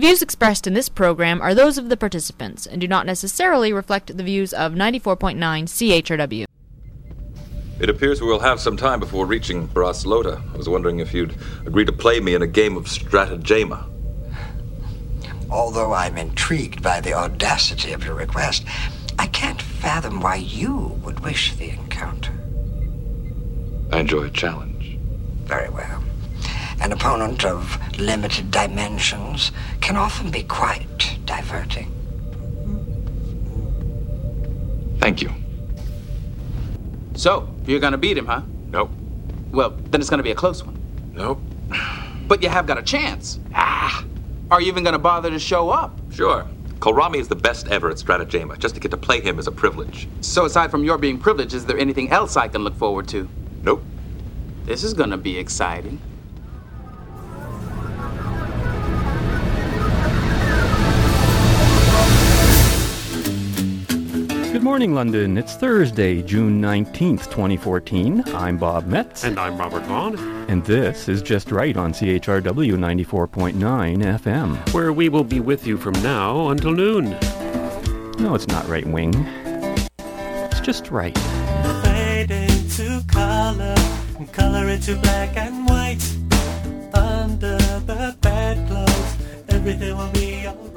The views expressed in this program are those of the participants and do not necessarily reflect the views of 94.9 CHRW. It appears we will have some time before reaching Braslota. I was wondering if you'd agree to play me in a game of strategema. Although I'm intrigued by the audacity of your request, I can't fathom why you would wish the encounter. I enjoy a challenge. Very well. An opponent of limited dimensions can often be quite diverting. Thank you. So, you're gonna beat him, huh? Nope. Well, then it's gonna be a close one. Nope. But you have got a chance. Ah! Are you even gonna bother to show up? Sure. Kolrami is the best ever at strategema. Just to get to play him is a privilege. So, aside from your being privileged, is there anything else I can look forward to? Nope. This is gonna be exciting. Good morning, London. It's Thursday, June 19th, 2014. I'm Bob Metz. And I'm Robert Vaughn. And this is Just Right on CHRW 94.9 FM. Where we will be with you from now until noon. No, it's not right wing. It's just right. Fade into color, and color into black and white. Under the bedclothes, everything will be alright.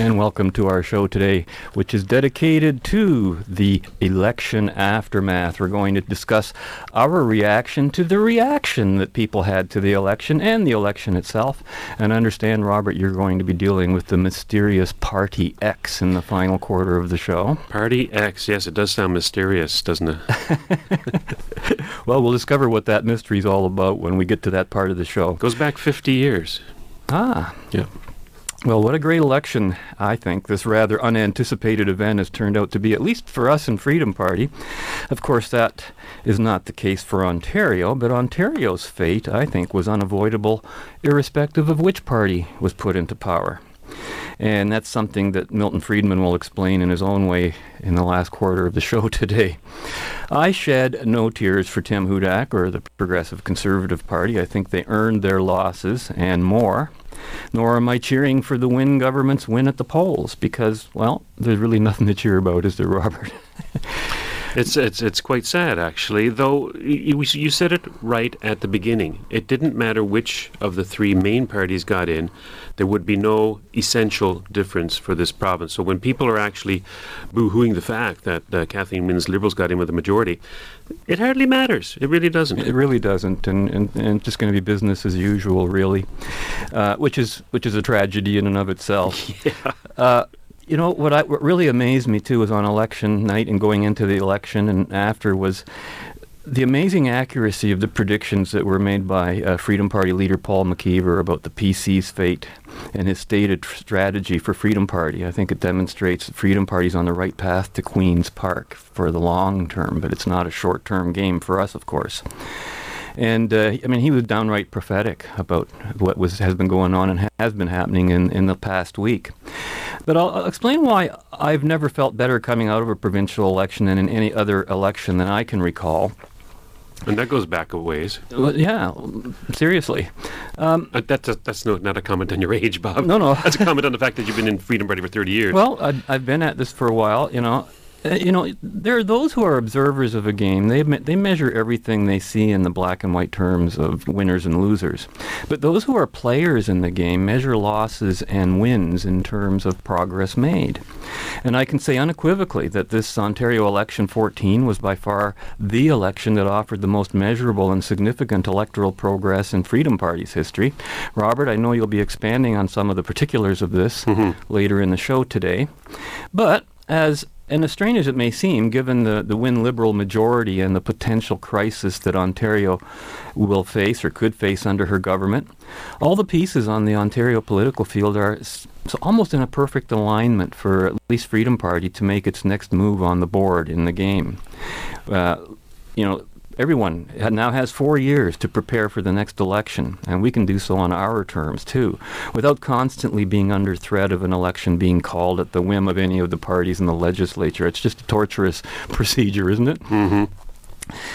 And welcome to our show today, which is dedicated to the election aftermath. We're going to discuss our reaction to the reaction that people had to the election and the election itself. And understand, Robert, you're going to be dealing with the mysterious Party X in the final quarter of the show. Party X, yes, it does sound mysterious, doesn't it? Well, we'll discover what that mystery is all about when we get to that part of the show. Goes back 50 years. Ah, Yeah. Well, what a great election, I think. This rather unanticipated event has turned out to be, at least for us in Freedom Party. Of course, that is not the case for Ontario, but Ontario's fate, I think, was unavoidable, irrespective of which party was put into power. And that's something that Milton Friedman will explain in his own way in the last quarter of the show today. I shed no tears for Tim Hudak or the Progressive Conservative Party. I think they earned their losses and more. Nor am I cheering for the Wynne government's win at the polls because, well, there's really nothing to cheer about, is there, Robert? It's, it's, it's quite sad, actually, though you, you said it right at the beginning. It didn't matter which of the three main parties got in, there would be no essential difference for this province. So when people are actually boo hooing the fact that uh, Kathleen Wynne's Liberals got in with a majority, it hardly matters. It really doesn't. It really doesn't, and, and, and it's just going to be business as usual, really, uh, which is which is a tragedy in and of itself. Yeah. Uh, you know what? I, what really amazed me too was on election night and going into the election and after was the amazing accuracy of the predictions that were made by uh, Freedom Party leader Paul McKeever about the PC's fate and his stated tr- strategy for Freedom Party. I think it demonstrates that Freedom Party's on the right path to Queen's Park for the long term, but it's not a short term game for us, of course. And uh, I mean, he was downright prophetic about what was has been going on and has been happening in, in the past week. But I'll, I'll explain why I've never felt better coming out of a provincial election than in any other election than I can recall. And that goes back a ways. Well, yeah, seriously. Uh, that's a, that's no, not a comment on your age, Bob. No, no. That's a comment on the fact that you've been in Freedom Party for 30 years. Well, I've, I've been at this for a while, you know. Uh, you know, there are those who are observers of a game. They me- they measure everything they see in the black and white terms of winners and losers. But those who are players in the game measure losses and wins in terms of progress made. And I can say unequivocally that this Ontario election 14 was by far the election that offered the most measurable and significant electoral progress in Freedom Party's history. Robert, I know you'll be expanding on some of the particulars of this later in the show today. But as and as strange as it may seem, given the, the Wynne Liberal majority and the potential crisis that Ontario will face or could face under her government, all the pieces on the Ontario political field are almost in a perfect alignment for at least Freedom Party to make its next move on the board in the game. Uh, you know, everyone now has four years to prepare for the next election, and we can do so on our terms too, without constantly being under threat of an election being called at the whim of any of the parties in the legislature. It's just a torturous procedure, isn't it? hmm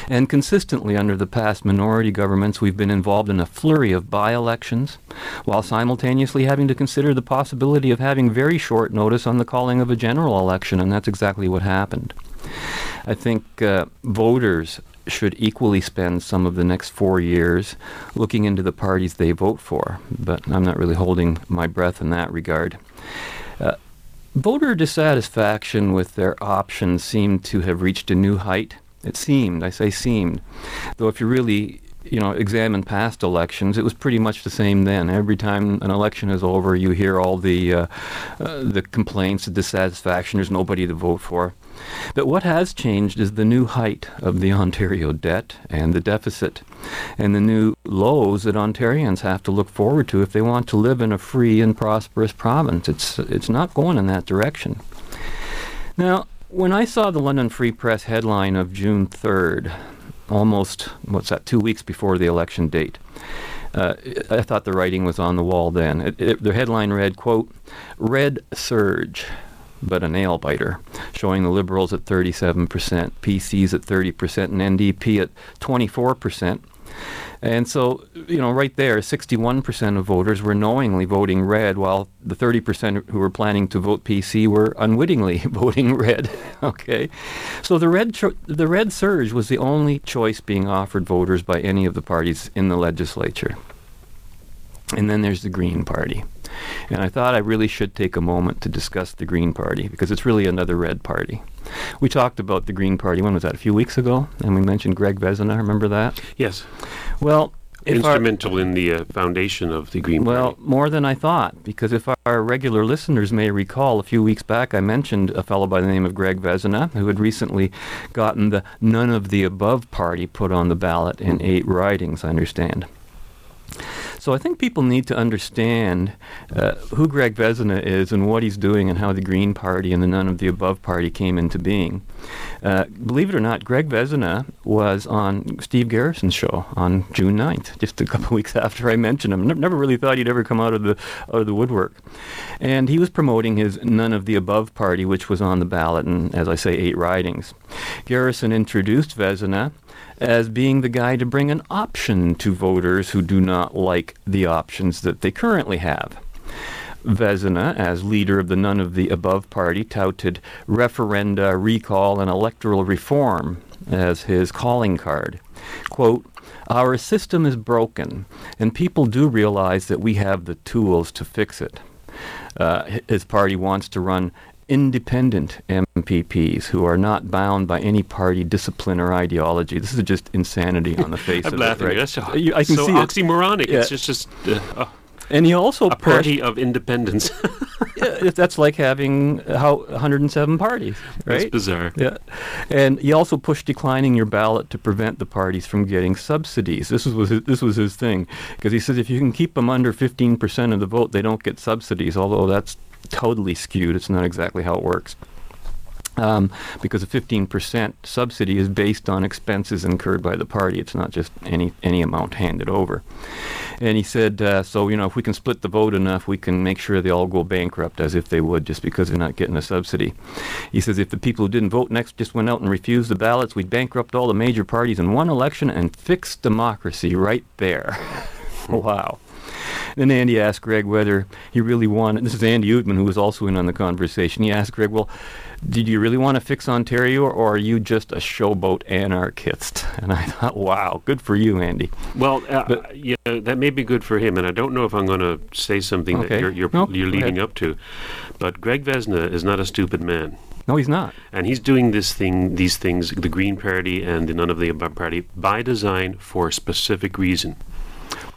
And consistently under the past minority governments, we've been involved in a flurry of by elections, while simultaneously having to consider the possibility of having very short notice on the calling of a general election, and that's exactly what happened. I think uh, voters should equally spend some of the next four years looking into the parties they vote for, but I'm not really holding my breath in that regard. Uh, voter dissatisfaction with their options seemed to have reached a new height. It seemed, I say seemed, though if you really you know, examine past elections, it was pretty much the same then. Every time an election is over, you hear all the uh, uh, the complaints, the dissatisfaction. There's nobody to vote for. But what has changed is the new height of the Ontario debt and the deficit, and the new lows that Ontarians have to look forward to if they want to live in a free and prosperous province. It's it's not going in that direction. Now, when I saw the London Free Press headline of June 3rd, almost, what's that, two weeks before the election date, uh, I thought the writing was on the wall then. It, it, the headline read, quote, Red Surge, but a nail biter, showing the Liberals at 37%, PCs at 30%, and NDP at 24%. And so, you know, right there, 61% of voters were knowingly voting red, while the 30% who were planning to vote PC were unwittingly voting red. okay, so the red cho- the red surge was the only choice being offered voters by any of the parties in the legislature. And then there's the Green Party. And I thought I really should take a moment to discuss the Green Party because it's really another red party. We talked about the Green Party, when was that, a few weeks ago? And we mentioned Greg Vezina, remember that? Yes. Well, if our- Instrumental in the uh, foundation of the Green well, Party. more than I thought, because if our regular listeners may recall, a few weeks back I mentioned a fellow by the name of Greg Vezina, who had recently gotten the none of the above party put on the ballot in eight ridings, I understand. So I think people need to understand uh, who Greg Vezina is and what he's doing and how the Green Party and the None of the Above Party came into being. Uh, believe it or not, Greg Vezina was on Steve Garrison's show on June 9th, just a couple weeks after I mentioned him. Never, never really thought he'd ever come out of the out of the woodwork. And he was promoting his None of the Above Party, which was on the ballot in, as I say, eight ridings. Garrison introduced Vezina as being the guy to bring an option to voters who do not like the options that they currently have. Vezina, as leader of the None of the Above party, touted referenda, recall, and electoral reform as his calling card. Quote, Our system is broken, and people do realize that we have the tools to fix it. Uh, his party wants to run independent MPPs who are not bound by any party discipline or ideology. This is just insanity on the face of laughing. it. Right? That's so, You- I can so see it. oxymoronic. Yeah. It's just, just uh, uh, And he also a party of independence. Yeah, that's like having how 107 parties, right? That's bizarre. Yeah, and he also pushed declining your ballot to prevent the parties from getting subsidies. This was his, this was his thing because he says if you can keep them under 15% of the vote, they don't get subsidies. Although that's totally skewed. It's not exactly how it works. Um, because a 15% subsidy is based on expenses incurred by the party. It's not just any any amount handed over. And he said, uh, so you know, if we can split the vote enough, we can make sure they all go bankrupt as if they would, just because they're not getting a subsidy. He says if the people who didn't vote next just went out and refused the ballots, we'd bankrupt all the major parties in one election and fix democracy right there. wow. Then Andy asked Greg whether he really wanted. This is Andy Oudman, who was also in on the conversation. He asked Greg, "Well, did you really want to fix Ontario, or are you just a showboat anarchist?" And I thought, "Wow, good for you, Andy." Well, uh, But- yeah, that may be good for him, and I don't know if I'm going to say something Okay. that you're you're, No, you're leading up to. But Greg Vezina is not a stupid man, No, he's not. and he's doing this thing, these things, the Green Party and the None of the Above Party, by design for a specific reason.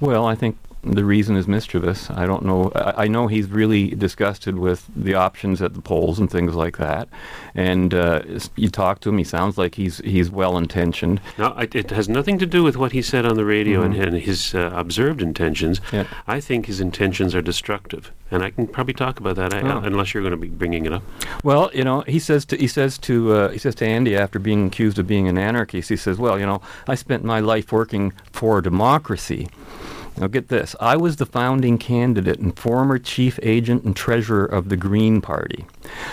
Well, I think the reason is mischievous. I don't know. I, I know he's really disgusted with the options at the polls and things like that. And uh, you talk to him, he sounds like he's he's well intentioned. No, I, it has nothing to do with what he said on the radio and, and his uh, observed intentions. Yeah. I think his intentions are destructive, and I can probably talk about that, I, Oh. unless you're going to be bringing it up. Well, you know, he says to he says to uh, he says to Andy after being accused of being an anarchist, he says, "Well, you know, I spent my life working for democracy." Now, get this I was the founding candidate and former chief agent and treasurer of the Green Party.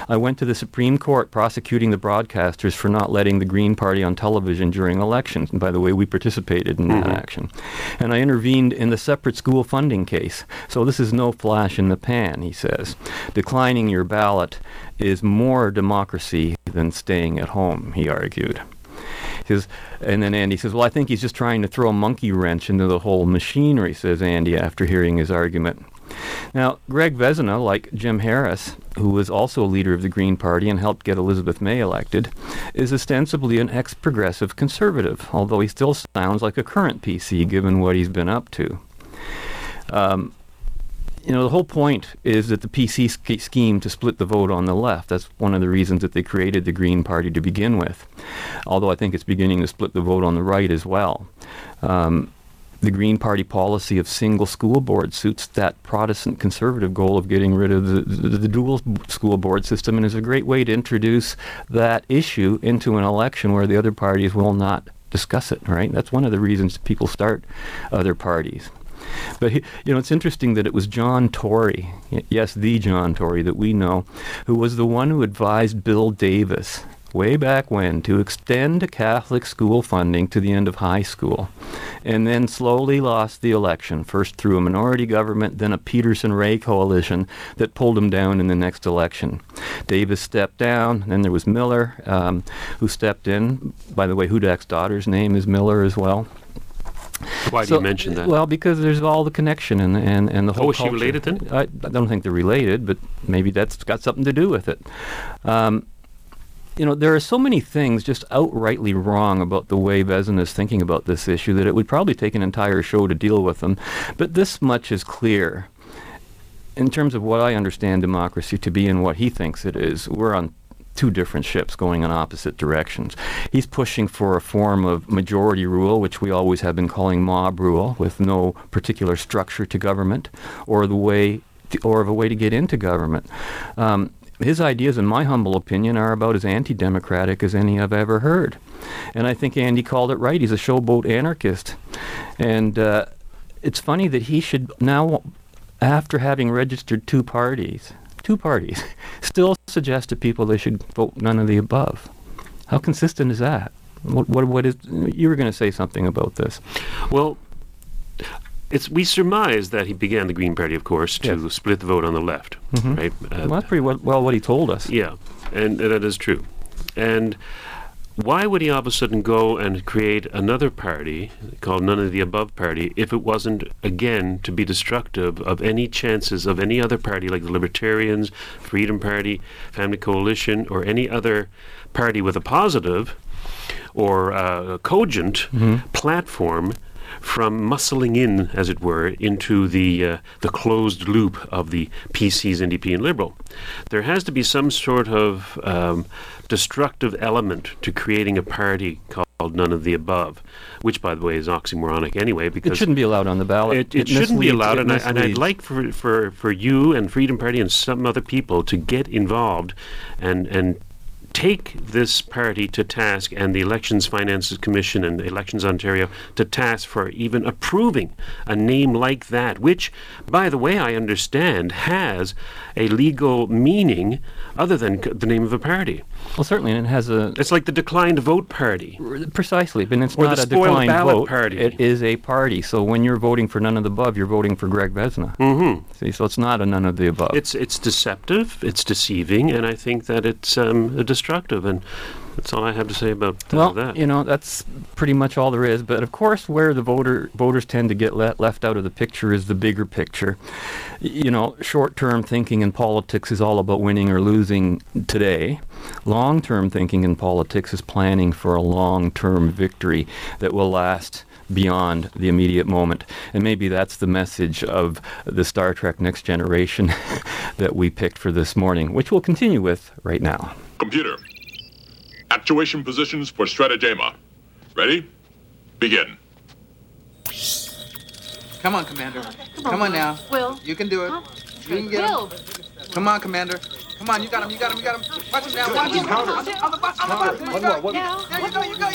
I went to the Supreme Court prosecuting the broadcasters for not letting the Green Party on television during elections. And by the way, we participated in that mm-hmm. action. And I intervened in the separate school funding case. So this is no flash in the pan, he says. Declining your ballot is more democracy than staying at home, he argued. Says, and then Andy says, Well, I think he's just trying to throw a monkey wrench into the whole machinery, says Andy after hearing his argument. Now, Greg Vezina, like Jim Harris, who was also a leader of the Green Party and helped get Elizabeth May elected, is ostensibly an ex progressive conservative, although he still sounds like a current PC given what he's been up to. Um, you know, the whole point is that the PC sch- scheme to split the vote on the left. That's one of the reasons that they created the Green Party to begin with. Although I think it's beginning to split the vote on the right as well. Um, the Green Party policy of single school board suits that Protestant conservative goal of getting rid of the, the, the dual school board system and is a great way to introduce that issue into an election where the other parties will not discuss it, right? That's one of the reasons people start other parties. But he, you know, it's interesting that it was John Tory, yes, the John Tory that we know, who was the one who advised Bill Davis way back when to extend Catholic school funding to the end of high school, and then slowly lost the election, first through a minority government, then a Peterson Rae coalition that pulled him down in the next election. Davis stepped down, then there was Miller, um, who stepped in. By the way, Hudak's daughter's name is Miller as well. Why do So- you mention that? Well, because there's all the connection and and, and the whole. Oh, is she culture. related then? I, I don't think they're related, but maybe that's got something to do with it. Um, you know, there are so many things just outrightly wrong about the way Vezin is thinking about this issue that it would probably take an entire show to deal with them. But this much is clear. In terms of what I understand democracy to be and what he thinks it is, we're on two different ships going in opposite directions. He's pushing for a form of majority rule, which we always have been calling mob rule, with no particular structure to government, or the way, to, or of a way to get into government. Um, his ideas, in my humble opinion, are about as anti-democratic as any I've ever heard. And I think Andy called it right. He's a showboat anarchist, and uh, it's funny that he should now, after having registered two parties, two parties, still suggest to people they should vote none of the above. How consistent is that? What, what, what is? You were going to say something about this. Well, it's we surmise that he began the Green Party, of course, to Yes. split the vote on the left, right? Uh, Well, that's pretty well, well what he told us. Yeah, and that is true. And why would he all of a sudden go and create another party called None of the Above Party if it wasn't, again, to be destructive of any chances of any other party like the Libertarians, Freedom Party, Family Coalition, or any other party with a positive or uh, cogent platform from muscling in, as it were, into the uh, the closed loop of the PCs, NDP, and Liberal. There has to be some sort of um, destructive element to creating a party called None of the Above, which, by the way, is oxymoronic anyway, because It shouldn't be allowed on the ballot. it, it, shouldn't be allowed, and, I, and I'd like for, for, for you and Freedom Party and some other people to get involved and and take this party to task and the Elections Finances Commission and Elections Ontario to task for even approving a name like that, which, by the way, I understand has a legal meaning other than the name of a party. Well, certainly, and it has a It's like the declined vote party. precisely, but it's Or not a declined ballot vote. party. It is a party. So when you're voting for none of the above, you're voting for Greg Vezina. Mm-hmm. See, so it's not a none of the above. It's it's deceptive, it's deceiving, and I think that it's um, destructive. And that's all I have to say about uh, well, that. you know, that's pretty much all there is. But of course, where the voter voters tend to get le- left out of the picture is the bigger picture. You know, short-term thinking in politics is all about winning or losing today. Long-term thinking in politics is planning for a long-term victory that will last beyond the immediate moment. And maybe that's the message of the Star Trek Next Generation that we picked for this morning, which we'll continue with right now. Computer. Actuation positions for Strategema. Ready? Begin. Come on, Commander. Come on now. Will. You can do it. You can get him. Will. Come on, Commander. Come on, you got him, you got him, you got him. Watch him now, watch him. On the, on the, on the bottom, on the bottom. Now. There you go, you go.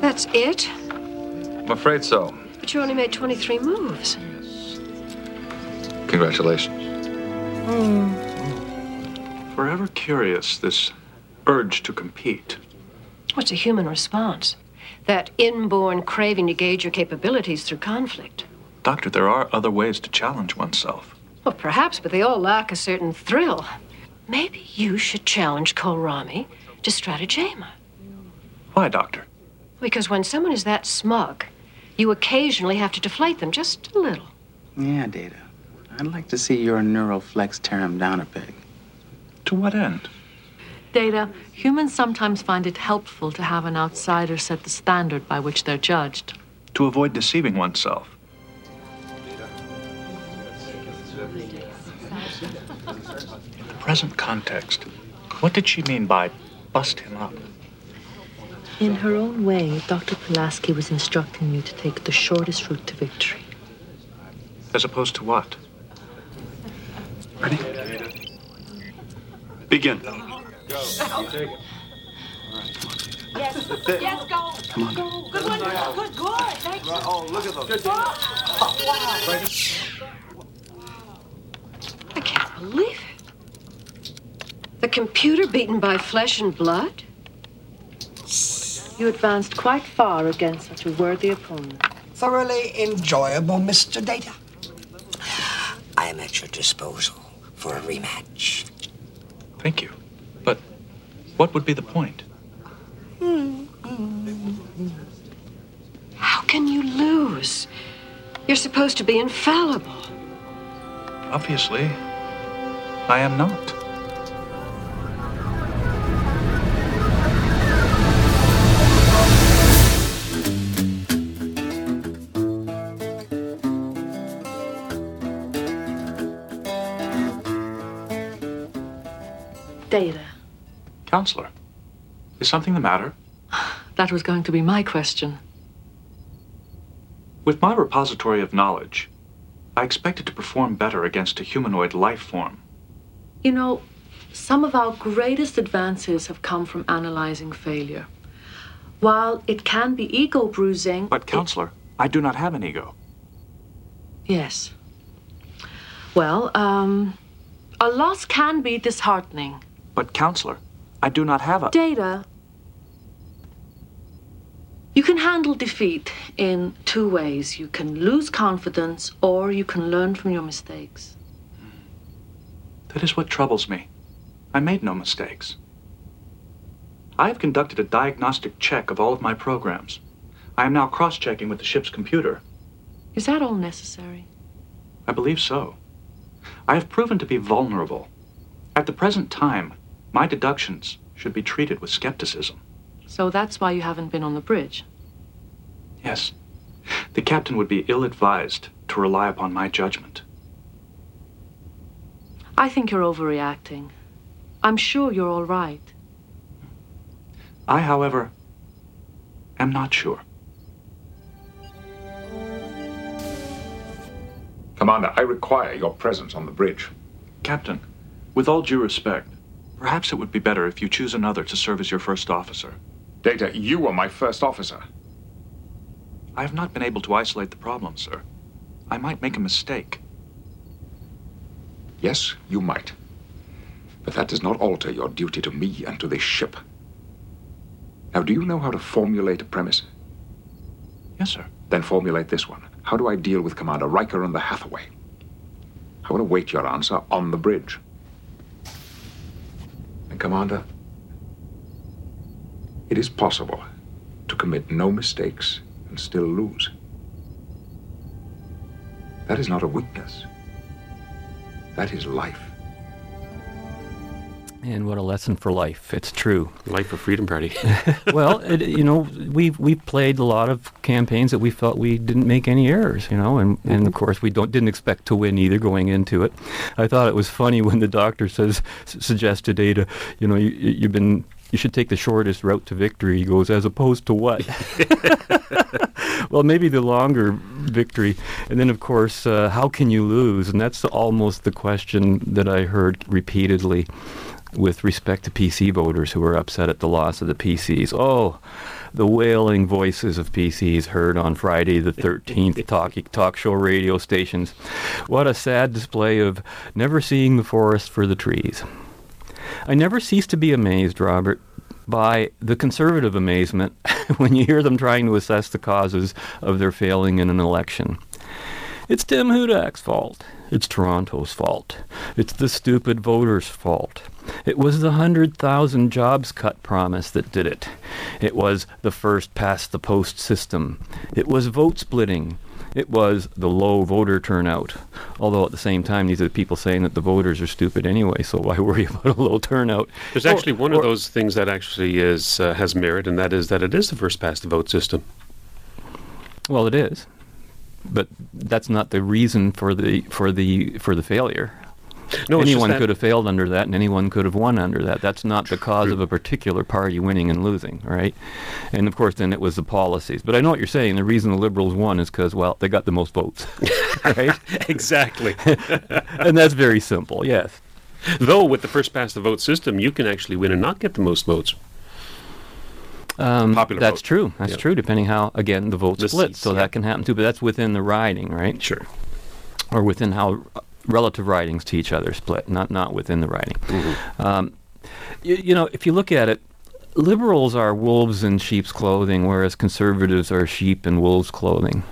That's it? I'm afraid so. But you only made 23 moves. Yes. Congratulations. Hmm. Forever curious, this urge to compete. What's a human response? That inborn craving to gauge your capabilities through conflict. Doctor, there are other ways to challenge oneself. Well, perhaps, but they all lack a certain thrill. Maybe you should challenge Kolrami to strategema. Why, Doctor? Because when someone is that smug, you occasionally have to deflate them just a little. Yeah, Data. I'd like to see your neural flex tear him down a peg. To what end? Data, humans sometimes find it helpful to have an outsider set the standard by which they're judged. To avoid deceiving oneself. In the present context, what did she mean by bust him up? In her own way, Dr. Pulaski was instructing you to take the shortest route to victory. As opposed to what? Ready? Begin. Yes. Yes, go. Come on. Go. Good one. Good, good. Thank you. Oh, look at those. Good. I can't believe it. The computer beaten by flesh and blood? You advanced quite far against such a worthy opponent. Thoroughly enjoyable, Mr. Data. I am at your disposal for a rematch. Thank you. But what would be the point? How can you lose? You're supposed to be infallible. Obviously, I am not. Data, Counselor, is something the matter? that was going to be my question. With my repository of knowledge, I expected to perform better against a humanoid life form. You know, some of our greatest advances have come from analyzing failure. While it can be ego bruising. But, Counselor, I do not have an ego. Yes. Well, um, a loss can be disheartening. But, Counselor, I do not have a. Data. You can handle defeat in two ways. You can lose confidence or you can learn from your mistakes. Hmm. That is what troubles me. I made no mistakes. I have conducted a diagnostic check of all of my programs. I am now cross checking with the ship's computer. Is that all necessary? I believe so. I have proven to be vulnerable. At the present time, my deductions should be treated with skepticism. So that's why you haven't been on the bridge. Yes. The captain would be ill advised to rely upon my judgment. I think you're overreacting. I'm sure you're all right. I, however, am not sure. Commander, I require your presence on the bridge. Captain, with all due respect, perhaps it would be better if you choose another to serve as your first officer. Data, you were my first officer. I have not been able to isolate the problem, sir. I might make a mistake. Yes, you might. But that does not alter your duty to me and to this ship. Now, do you know how to formulate a premise? Yes, sir. Then formulate this one. How do I deal with Commander Riker and the Hathaway? I will await your answer on the bridge. And, Commander, it is possible to commit no mistakes and still lose. That is not a weakness. That is life. And what a lesson for life. It's true. Life for Freedom Party. well, it, you know, we've we've played a lot of campaigns that we felt we didn't make any errors, you know, and, and of course we don't didn't expect to win either going into it. I thought it was funny when the doctor says suggested Data, you know, you, you've been you should take the shortest route to victory. He goes, as opposed to what? well, maybe the longer victory. And then, of course, uh, how can you lose? And that's almost the question that I heard repeatedly. With respect to PC voters who were upset at the loss of the PCs. Oh, the wailing voices of PCs heard on Friday the 13th talk, talk show radio stations. What a sad display of never seeing the forest for the trees. I never cease to be amazed, Robert, by the conservative amazement when you hear them trying to assess the causes of their failing in an election. It's Tim Hudak's fault. It's Toronto's fault. It's the stupid voters' fault. It was the 100,000 jobs cut promise that did it. It was the first past the post system. It was vote splitting. It was the low voter turnout. Although at the same time, these are the people saying that the voters are stupid anyway, so why worry about a low turnout? There's Or- actually one of those things that actually is uh, has merit, and that is that it is the first past the vote system. Well, it is, but that's not the reason for the for the for the failure. No, anyone could have failed under that, and anyone could have won under that. That's not the cause of a particular party winning and losing, right? And of course, then it was the policies. But I know what you're saying. The reason the Liberals won is because, well, they got the most votes, right? exactly. and that's very simple. Yes. Though with the first past the vote system, you can actually win and not get the most votes. Um, Popular that's vote. true. That's true. Depending how again the vote The split, seats, so yeah. that can happen too. But that's within the riding, right? Sure. Or within how relative ridings to each other split, not not within the riding. Mm-hmm. Um, you, you know, if you look at it, liberals are wolves in sheep's clothing, whereas conservatives are sheep in wolves' clothing.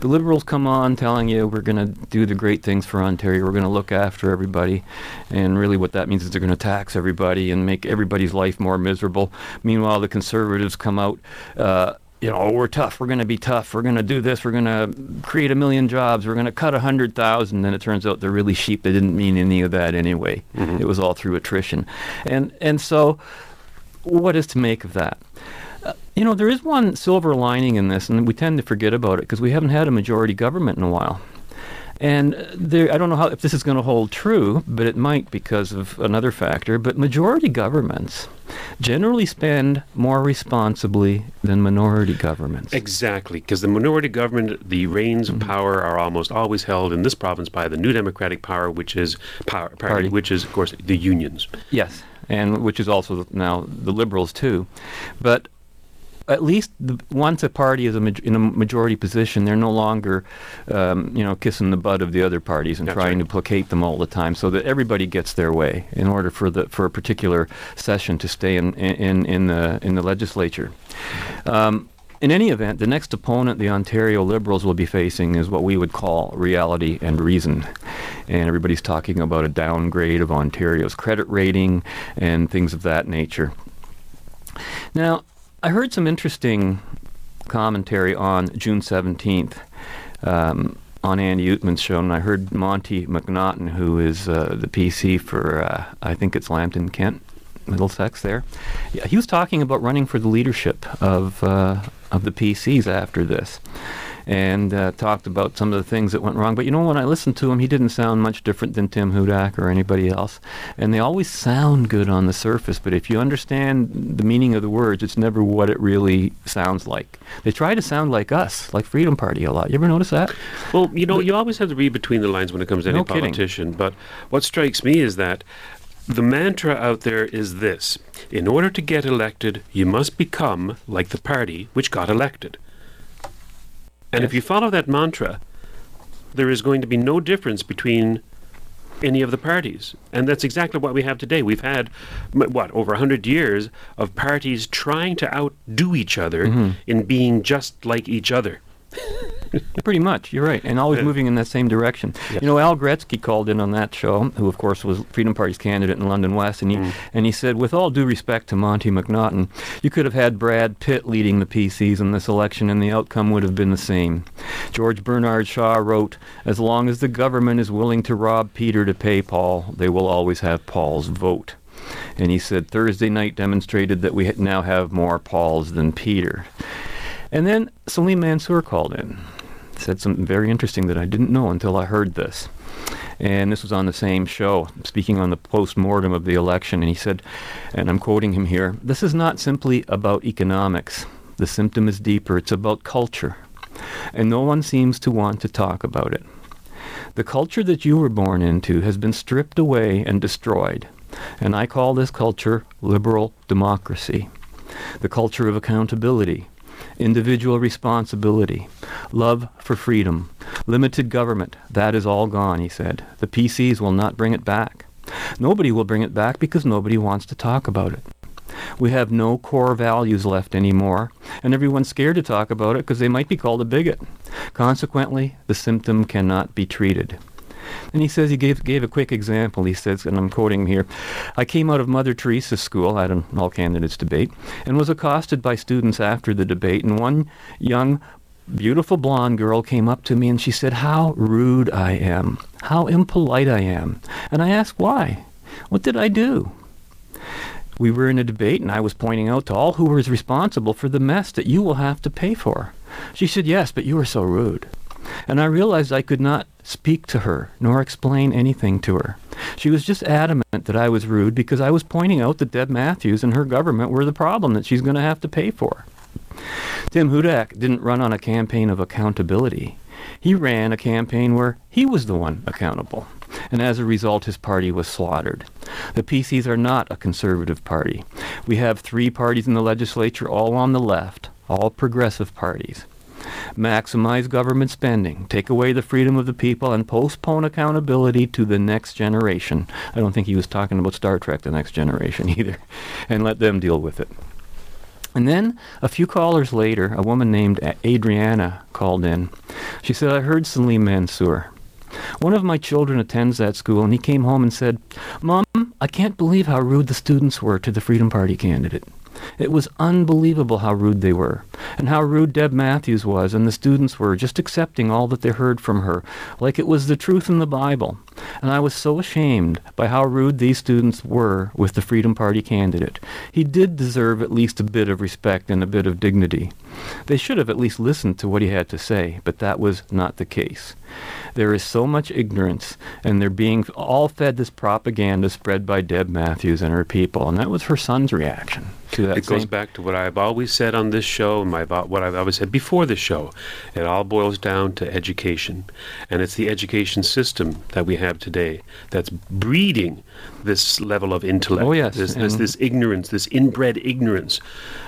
The liberals come on telling you we're going to do the great things for Ontario, we're going to look after everybody, and really what that means is they're going to tax everybody and make everybody's life more miserable. Meanwhile, the conservatives come out. Uh, you know, we're tough. We're going to be tough. We're going to do this. We're going to create a million jobs. We're going to cut a hundred thousand. Then it turns out they're really sheep. They didn't mean any of that anyway. It was all through attrition, and and so, what is to make of that? You know, there is one silver lining in this, and we tend to forget about it because we haven't had a majority government in a while. And uh, there, I don't know how if this is going to hold true, but it might because of another factor. But majority governments generally spend more responsibly than minority governments. Exactly, because the minority government, the reins Mm-hmm. of power are almost always held in this province by the New Democratic Power, which is power party, Party. which is of course the unions. Yes, and which is also now the liberals too, but at least the, once a party is a maj- in a majority position, they're no longer, um, you know, kissing the butt of the other parties and That's trying right. to placate them all the time, so that everybody gets their way in order for the for a particular session to stay in in in the in the legislature. Um, in any event, the next opponent the Ontario Liberals will be facing is what we would call reality and reason. And everybody's talking about a downgrade of Ontario's credit rating and things of that nature. Now, I heard some interesting commentary on June 17th um, on Andy Oudman's show, and I heard Monte McNaughton, who is uh, the PC for, uh, I think it's Lambton, Kent, Middlesex there. Yeah, he was talking about running for the leadership of, uh, of the PCs after this. And uh, talked about some of the things that went wrong. But you know, when I listened to him, he didn't sound much different than Tim Hudak or anybody else. And they always sound good on the surface, but if you understand the meaning of the words, it's never what it really sounds like. They try to sound like us, like Freedom Party a lot. You ever notice that? Well, you know, you always have to read between the lines when it comes to any No kidding. politician. But what strikes me is that the mantra out there is this: in order to get elected, you must become like the party which got elected. And if you follow that mantra, there is going to be no difference between any of the parties. And that's exactly what we have today. We've had, what, over 100 years of parties trying to outdo each other Mm-hmm. in being just like each other. Pretty much, you're right, and always Yeah. moving in that same direction. Yes. You know, Al Gretzky called in on that show, who of course was Freedom Party's candidate in London West, and he Mm. and he said, with all due respect to Monte McNaughton, you could have had Brad Pitt leading the PCs in this election, and the outcome would have been the same. George Bernard Shaw wrote, "As long as the government is willing to rob Peter to pay Paul, they will always have Paul's vote." And he said Thursday night demonstrated that we now have more Pauls than Peter. And then Salim Mansur called in, said something very interesting that I didn't know until I heard this. And this was on the same show, speaking on the post mortem of the election. And he said, and I'm quoting him here this is not simply about economics. The symptom is deeper, it's about culture. And no one seems to want to talk about it. The culture that you were born into has been stripped away and destroyed. And I call this culture liberal democracy, the culture of accountability, individual responsibility, love for freedom, limited government. That is all gone, he said. The PCs will not bring it back. Nobody will bring it back because nobody wants to talk about it. We have no core values left anymore, and everyone's scared to talk about it because they might be called a bigot. Consequently, the symptom cannot be treated. And he says he gave gave a quick example. He says, and I'm quoting him here, I came out of Mother Teresa's school at an all candidates debate and was accosted by students after the debate, and one young beautiful blonde girl came up to me and she said, How rude I am, how impolite I am. And I asked why. What did I do? We were in a debate, and I was pointing out to all who was responsible for the mess that you will have to pay for. She said, Yes, but you were so rude. And I realized I could not speak to her nor explain anything to her. She was just adamant that I was rude because I was pointing out that Deb Matthews and her government were the problem that she's going to have to pay for. Tim Hudak didn't run on a campaign of accountability. He ran a campaign where he was the one accountable. And as a result, his party was slaughtered. The PCs are not a conservative party. We have three parties in the legislature, all on the left, all progressive parties. Maximize government spending, take away the freedom of the people, and postpone accountability to the next generation. I don't think he was talking about Star Trek, the next generation either, and let them deal with it. And then a few callers later, a woman named Adriana called in. She said, I heard Salim Mansur. One of my children attends that school, and he came home and said, Mom, I can't believe how rude the students were to the Freedom Party candidate. It was unbelievable how rude they were, and how rude Deb Matthews was, and the students were, just accepting all that they heard from her, like it was the truth in the Bible. And I was so ashamed by how rude these students were with the Freedom Party candidate. He did deserve at least a bit of respect and a bit of dignity. They should have at least listened to what he had to say, but that was not the case. There is so much ignorance, and they're being all fed this propaganda spread by Deb Matthews and her people, and that was her son's reaction to that. It goes back to what I've always said on this show, and my what I've always said before the show. It all boils down to education, and it's the education system that we have today that's breeding this level of intellect. Oh, yes, this this, this ignorance, this inbred ignorance.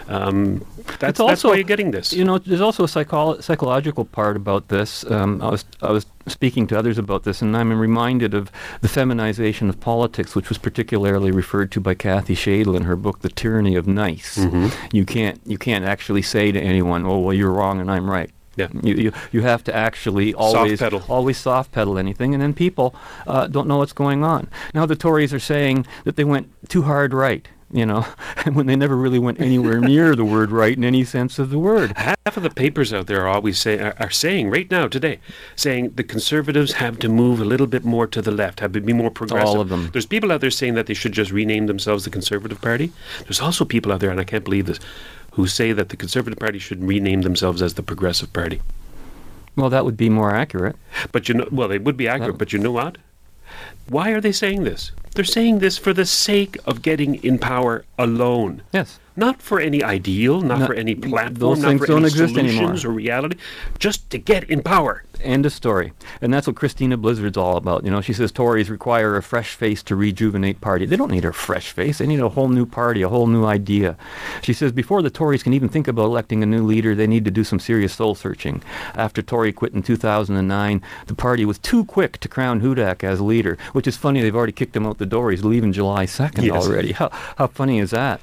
Um, that's, It's that's why you're getting this. You know, there's also a psycholo- psychological part about this. Um, I was I was speaking to others about this, and I'm reminded of the feminization of politics, which was particularly referred to by Kathy Shaidle in her book, *The Tyranny of Nice*. Mhm. You can't you can't actually say to anyone, "Oh, well, you're wrong and I'm right." Yeah. You, you, you have to actually always pedal. always soft pedal anything, and then people uh, don't know what's going on. Now the Tories are saying that they went too hard right, you know, when they never really went anywhere near the word right in any sense of the word. Half of the papers out there are always say, are, are saying right now today, saying the conservatives have to move a little bit more to the left, have to be more progressive. All of them. There's people out there saying that they should just rename themselves the Conservative Party. There's also people out there, and I can't believe this, who say that the Conservative Party should rename themselves as the Progressive Party. Well, that would be more accurate. But you know, well, it would be accurate. but you know what? Why are they saying this? They're saying this for the sake of getting in power alone. Yes. Not for any ideal, not No, for any platform, not for don't any exist anymore. solutions or reality, just to get in power. End of story. And that's what Christina Blizzard's all about. You know, she says Tories require a fresh face to rejuvenate party. They don't need a fresh face. They need a whole new party, a whole new idea. She says before the Tories can even think about electing a new leader, they need to do some serious soul searching. After Tory quit in 2009, the party was too quick to crown Hudak as leader, which is funny. They've already kicked him out the door. He's leaving July 2nd Yes. already. How, how funny is that?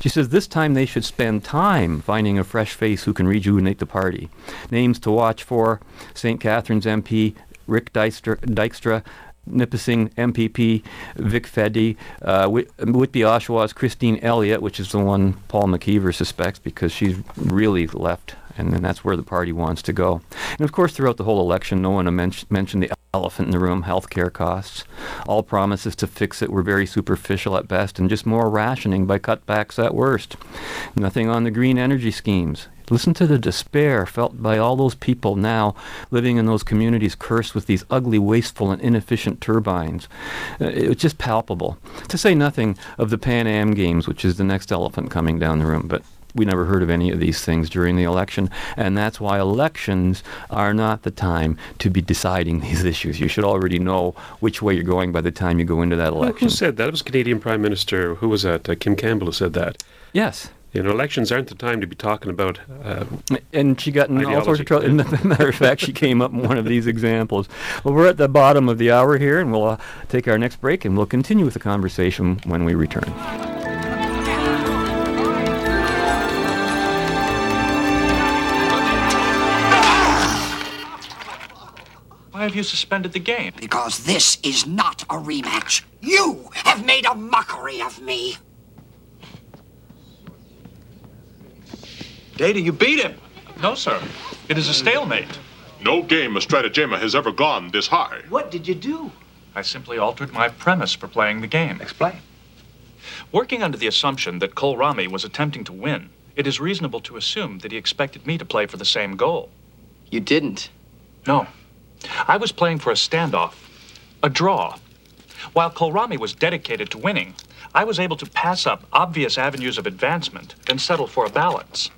She says this time they should spend time finding a fresh face who can rejuvenate the party. Names to watch for St. Catharines MP Rick Dykstra, Dykstra Nipissing MPP Vic Fedeli, uh, Whit- Whitby Oshawa's Christine Elliott, which is the one Paul McKeever suspects because she's really left, and then that's where the party wants to go. And of course, throughout the whole election, no one men- mentioned the elephant in the room, healthcare costs. All promises to fix it were very superficial at best, and just more rationing by cutbacks at worst. Nothing on the green energy schemes. Listen to the despair felt by all those people now living in those communities cursed with these ugly, wasteful, and inefficient turbines. Uh, it was just palpable. To say nothing of the Pan Am Games, which is the next elephant coming down the room. But we never heard of any of these things during the election, and that's why elections are not the time to be deciding these issues. You should already know which way you're going by the time you go into that election. who said that? It was Canadian Prime Minister. Who was that? Uh, Kim Campbell who said that. Yes. You know, elections aren't the time to be talking about. Uh, and she got in all sorts of trouble. Ideology. As a matter of fact, she came up in one of these examples. Well, we're at the bottom of the hour here, and we'll uh, take our next break, and we'll continue with the conversation when we return. Why have you suspended the game? Because this is not a rematch. You have made a mockery of me. Data, you beat him. No, sir. It is a stalemate. No game of Strategema has ever gone this high. What did you do? I simply altered my premise for playing the game. Explain. Working under the assumption that Kolrami was attempting to win, it is reasonable to assume that he expected me to play for the same goal. You didn't. No. I was playing for a standoff, a draw. While Kolrami was dedicated to winning, I was able to pass up obvious avenues of advancement and settle for a balance.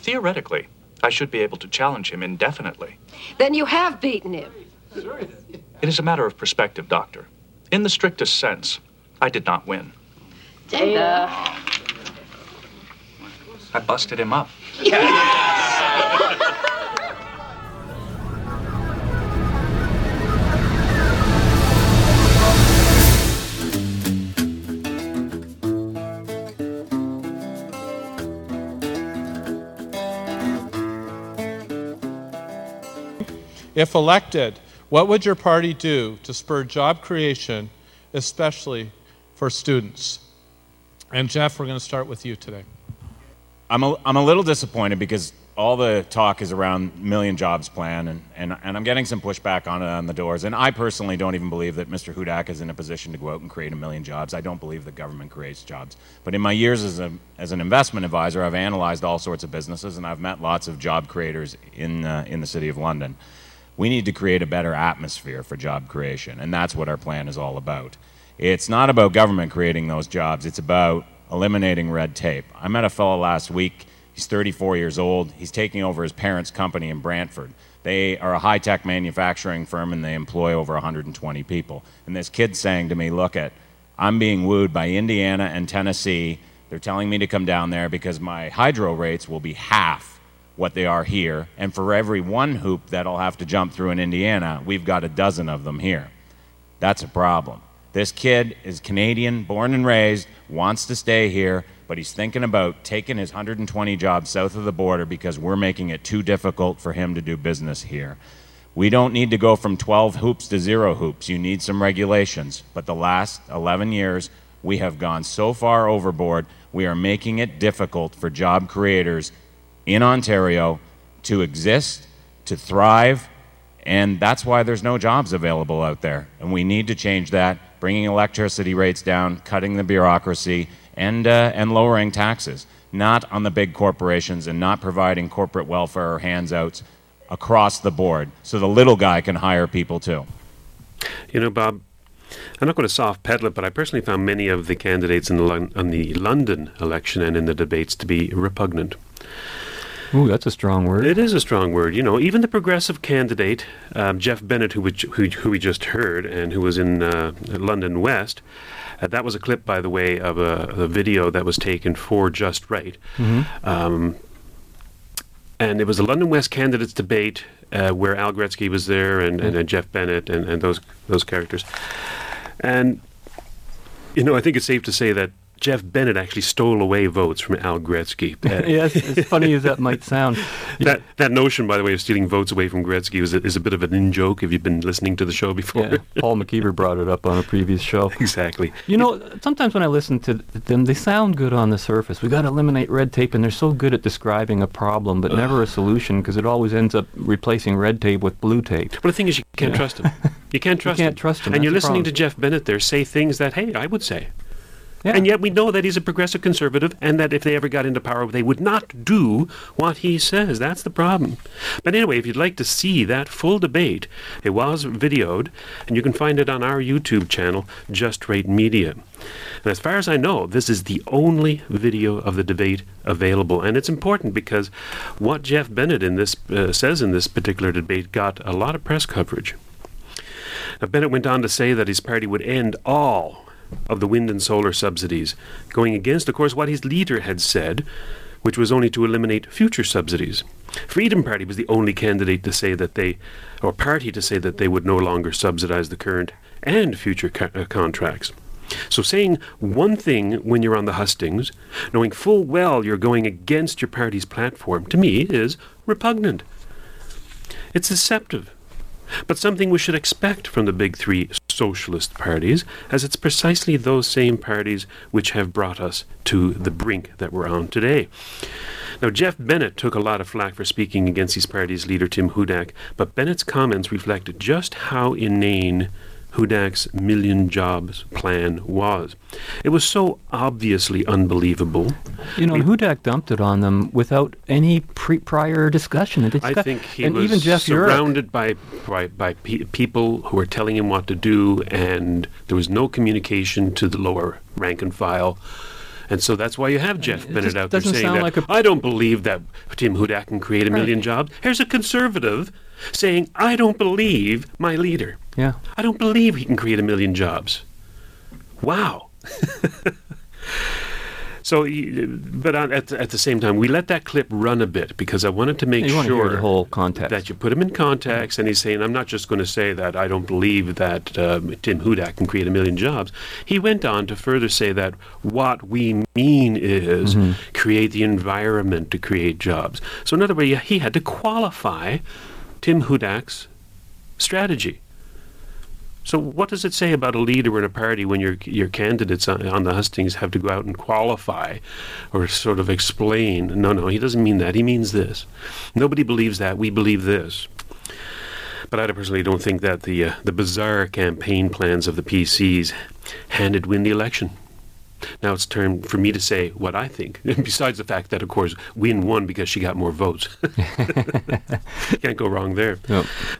Theoretically, I should be able to challenge him indefinitely. Then you have beaten him. It is a matter of perspective, Doctor. In the strictest sense, I did not win. Data. Uh, I busted him up. If elected, what would your party do to spur job creation, especially for students? And Jeff, we're going to start with you today. I'm a, I'm a little disappointed because all the talk is around million jobs plan, and, and, and I'm getting some pushback on it on the doors. And I personally don't even believe that Mr. Hudak is in a position to go out and create a million jobs. I don't believe the government creates jobs. But in my years as, a, as an investment advisor, I've analyzed all sorts of businesses, and I've met lots of job creators in, uh, in the city of London. We need to create a better atmosphere for job creation, and that's what our plan is all about. It's not about government creating those jobs, it's about eliminating red tape. I met a fellow last week. He's 34 years old. He's taking over his parents' company in Brantford. They are a high tech manufacturing firm and they employ over 120 people. And this kid's saying to me, Look, at, I'm being wooed by Indiana and Tennessee. They're telling me to come down there because my hydro rates will be half what they are here. And for every one hoop that I'll have to jump through in Indiana, we've got a dozen of them here. That's a problem. This kid is Canadian, born and raised, wants to stay here, but he's thinking about taking his 120 jobs south of the border because we're making it too difficult for him to do business here. We don't need to go from 12 hoops to zero hoops. You need some regulations. But the last 11 years, we have gone so far overboard, we are making it difficult for job creators in Ontario to exist, to thrive, and that's why there's no jobs available out there. And we need to change that, bringing electricity rates down, cutting the bureaucracy, and, uh, and lowering taxes, not on the big corporations and not providing corporate welfare or handouts across the board so the little guy can hire people too. You know, Bob, I'm not going to soft pedal it, but I personally found many of the candidates in the, on the London election and in the debates to be repugnant. Ooh, that's a strong word. It is a strong word. You know, even the progressive candidate, um, Jeff Bennett, who we, who, who we just heard and who was in uh, London West, uh, that was a clip, by the way, of a, a video that was taken for Just Right. Mhm. Um, and it was the London West candidates debate uh, where Al Gretzky was there and, and, uh, Jeff Bennett and, and those those characters. And you know, I think it's safe to say that Jeff Bennett actually stole away votes from Al Gretzky. Yes, as funny as that might sound. that that notion, by the way, of stealing votes away from Gretzky is a, is a bit of an in joke. If you've been listening to the show before, Yeah, Paul McKeever brought it up on a previous show. exactly. You know, sometimes when I listen to them, they sound good on the surface. We've got to eliminate red tape, and they're so good at describing a problem, but never a solution, because it always ends up replacing red tape with blue tape. But the thing is, you can't Yeah. trust them. You can't trust you can't him. trust him, And you're that's listening to. Jeff Bennett there say things that, hey, I would say. And yet we know that he's a progressive conservative and that if they ever got into power, they would not do what he says. That's the problem. But anyway, if you'd like to see that full debate, it was videoed, and you can find it on our YouTube channel, Just Right Media. And as far as I know, this is the only video of the debate available. And it's important because what Jeff Bennett in this uh, says in this particular debate got a lot of press coverage. Now, Bennett went on to say that his party would end all of the wind and solar subsidies, going against, of course, what his leader had said, which was only to eliminate future subsidies. Freedom Party was the only candidate to say that they, or party to say that they would no longer subsidize the current and future co- uh, contracts. So saying one thing when you're on the hustings, knowing full well you're going against your party's platform, to me is repugnant. It's deceptive, but something we should expect from the big three socialist parties, as it's precisely those same parties which have brought us to the brink that we're on today. Now, Jeff Bennett took a lot of flack for speaking against his party's leader, Tim Hudak, but Bennett's comments reflect just how inane Hudak's million jobs plan was. It was so obviously unbelievable. You know, Hudak dumped it on them without any pre- prior discussion. and I discuss- think he and was even Jeff Urich- surrounded by by, by pe- people who were telling him what to do, and there was no communication to the lower rank and file. And so that's why you have Jeff Bennett out there saying that like I don't believe that Tim Hudak can create a Right. million jobs. Here's a conservative saying I don't believe my leader. Yeah. I don't believe he can create a million jobs. Wow. so, but on, at, at the same time, we let that clip run a bit because I wanted to make You sure the whole context. that you put him in context. And he's saying, I'm not just going to say that I don't believe that um, Tim Hudak can create a million jobs. He went on to further say that what we mean is Mm-hmm. create the environment to create jobs. So, in other words, he had to qualify Tim Hudak's strategy. So, what does it say about a leader in a party when your your candidates on, on the hustings have to go out and qualify, or sort of explain? No, no, he doesn't mean that. He means this. Nobody believes that. We believe this. But I personally don't think that the uh, the bizarre campaign plans of the PCs handed win the election. Now it's time for me to say what I think. Besides the fact that, of course, Wynne won because she got more votes. Can't go wrong there.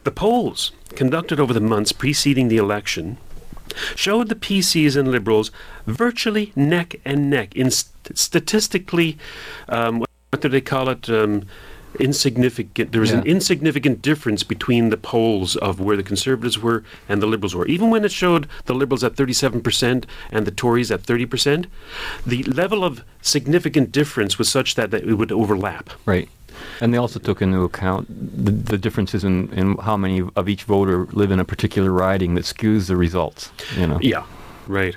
The polls conducted over the months preceding the election showed the PCs and Liberals virtually neck and neck in st- statistically, um, what do they call it? Um, insignificant. There was an insignificant difference between the polls of where the Conservatives were and the Liberals were. Even when it showed the Liberals at 37% and the Tories at 30%, the level of significant difference was such that, that it would overlap. Right. And they also took into account the, the differences in, in how many of each voter live in a particular riding that skews the results. You know. Yeah, right.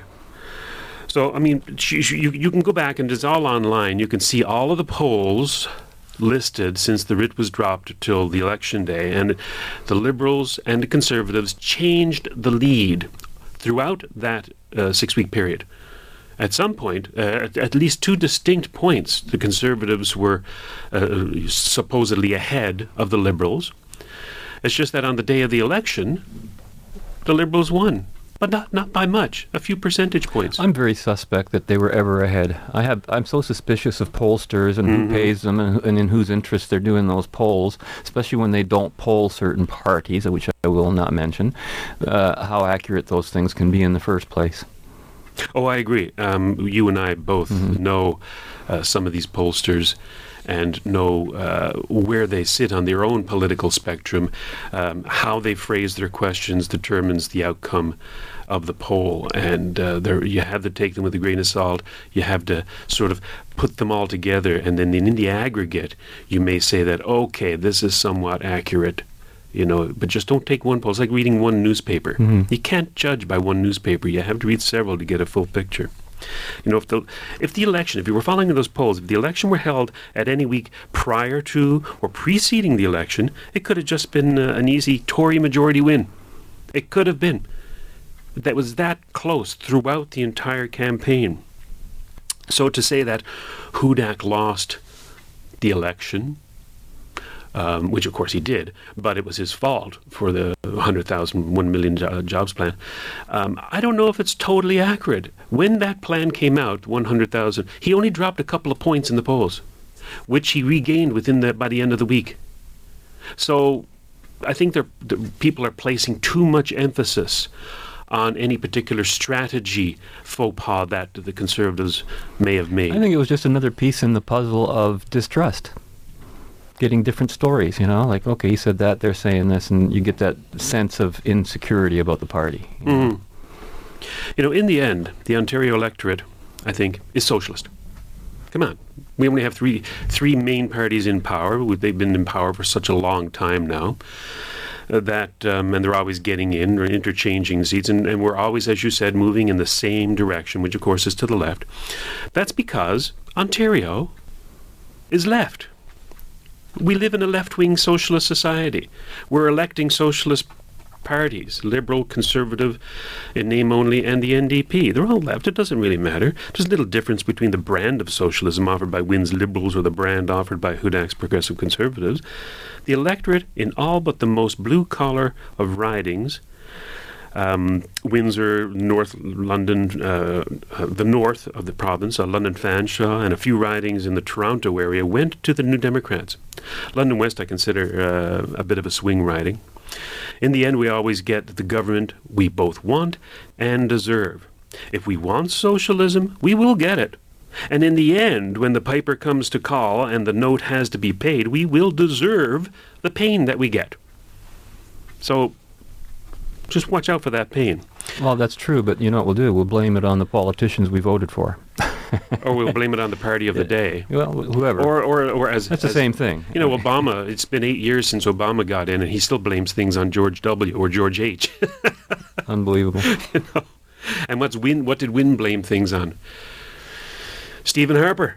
So, I mean, you, you can go back and it's all online. You can see all of the polls listed since the writ was dropped till the election day. And the Liberals and the Conservatives changed the lead throughout that uh, six week period. At some point, uh, at, at least two distinct points, the Conservatives were uh, supposedly ahead of the Liberals. It's just that on the day of the election, the Liberals won, but not not by much, a few percentage points. I'm very suspect that they were ever ahead. I have. I'm so suspicious of pollsters and Mhm. who pays them and, and in whose interest they're doing those polls, especially when they don't poll certain parties, which I will not mention. Uh, how accurate those things can be in the first place. Oh, I agree. Um, you and I both know uh, some of these pollsters and know uh, where they sit on their own political spectrum. Um, how they phrase their questions determines the outcome of the poll, and uh, there you have to take them with a grain of salt. You have to sort of put them all together, and then in the aggregate, you may say that okay, this is somewhat accurate. You know, but just don't take one poll. It's like reading one newspaper. Mhm. You can't judge by one newspaper. You have to read several to get a full picture. You know, if the if the election, if you were following those polls, if the election were held at any week prior to or preceding the election, it could have just been uh, an easy Tory majority win. It could have been. That was that close throughout the entire campaign. So to say that Hudak lost the election um, which of course he did, but it was his fault for the 100,000, 1 million jo- jobs plan. Um, I don't know if it's totally accurate. When that plan came out, 100,000, he only dropped a couple of points in the polls, which he regained within the, by the end of the week. So I think the people are placing too much emphasis on any particular strategy faux pas that the conservatives may have made. I think it was just another piece in the puzzle of distrust. Getting different stories, you know, like okay, he said that, they're saying this, and you get that sense of insecurity about the party. Mhm. You know, in the end, the Ontario electorate, I think, is socialist. Come on, we only have three three main parties in power. They've been in power for such a long time now. That um, and they're always getting in or interchanging seats, and, and we're always, as you said, moving in the same direction, which of course is to the left. That's because Ontario is left. We live in a left wing socialist society. We're electing socialist parties liberal, conservative, in name only, and the NDP. They're all left. It doesn't really matter. There's a little difference between the brand of socialism offered by Wynne's Liberals or the brand offered by Hudak's Progressive Conservatives. The electorate, in all but the most blue collar of ridings, um, Windsor, North London, uh, uh, the north of the province, uh, London Fanshawe, and a few ridings in the Toronto area went to the New Democrats. London West, I consider uh, a bit of a swing riding. In the end, we always get the government we both want and deserve. If we want socialism, we will get it. And in the end, when the piper comes to call and the note has to be paid, we will deserve the pain that we get. So just watch out for that pain. Well, that's true, but you know what we'll do? We'll blame it on the politicians we voted for. or we'll blame it on the party of the day. Well, whoever. Or, or, or as That's the as- same thing. You know, Obama. It's been eight years since Obama got in, and he still blames things on George W. or George H. Unbelievable. you know? And what's Wynne? What did Wynne blame things on? Stephen Harper.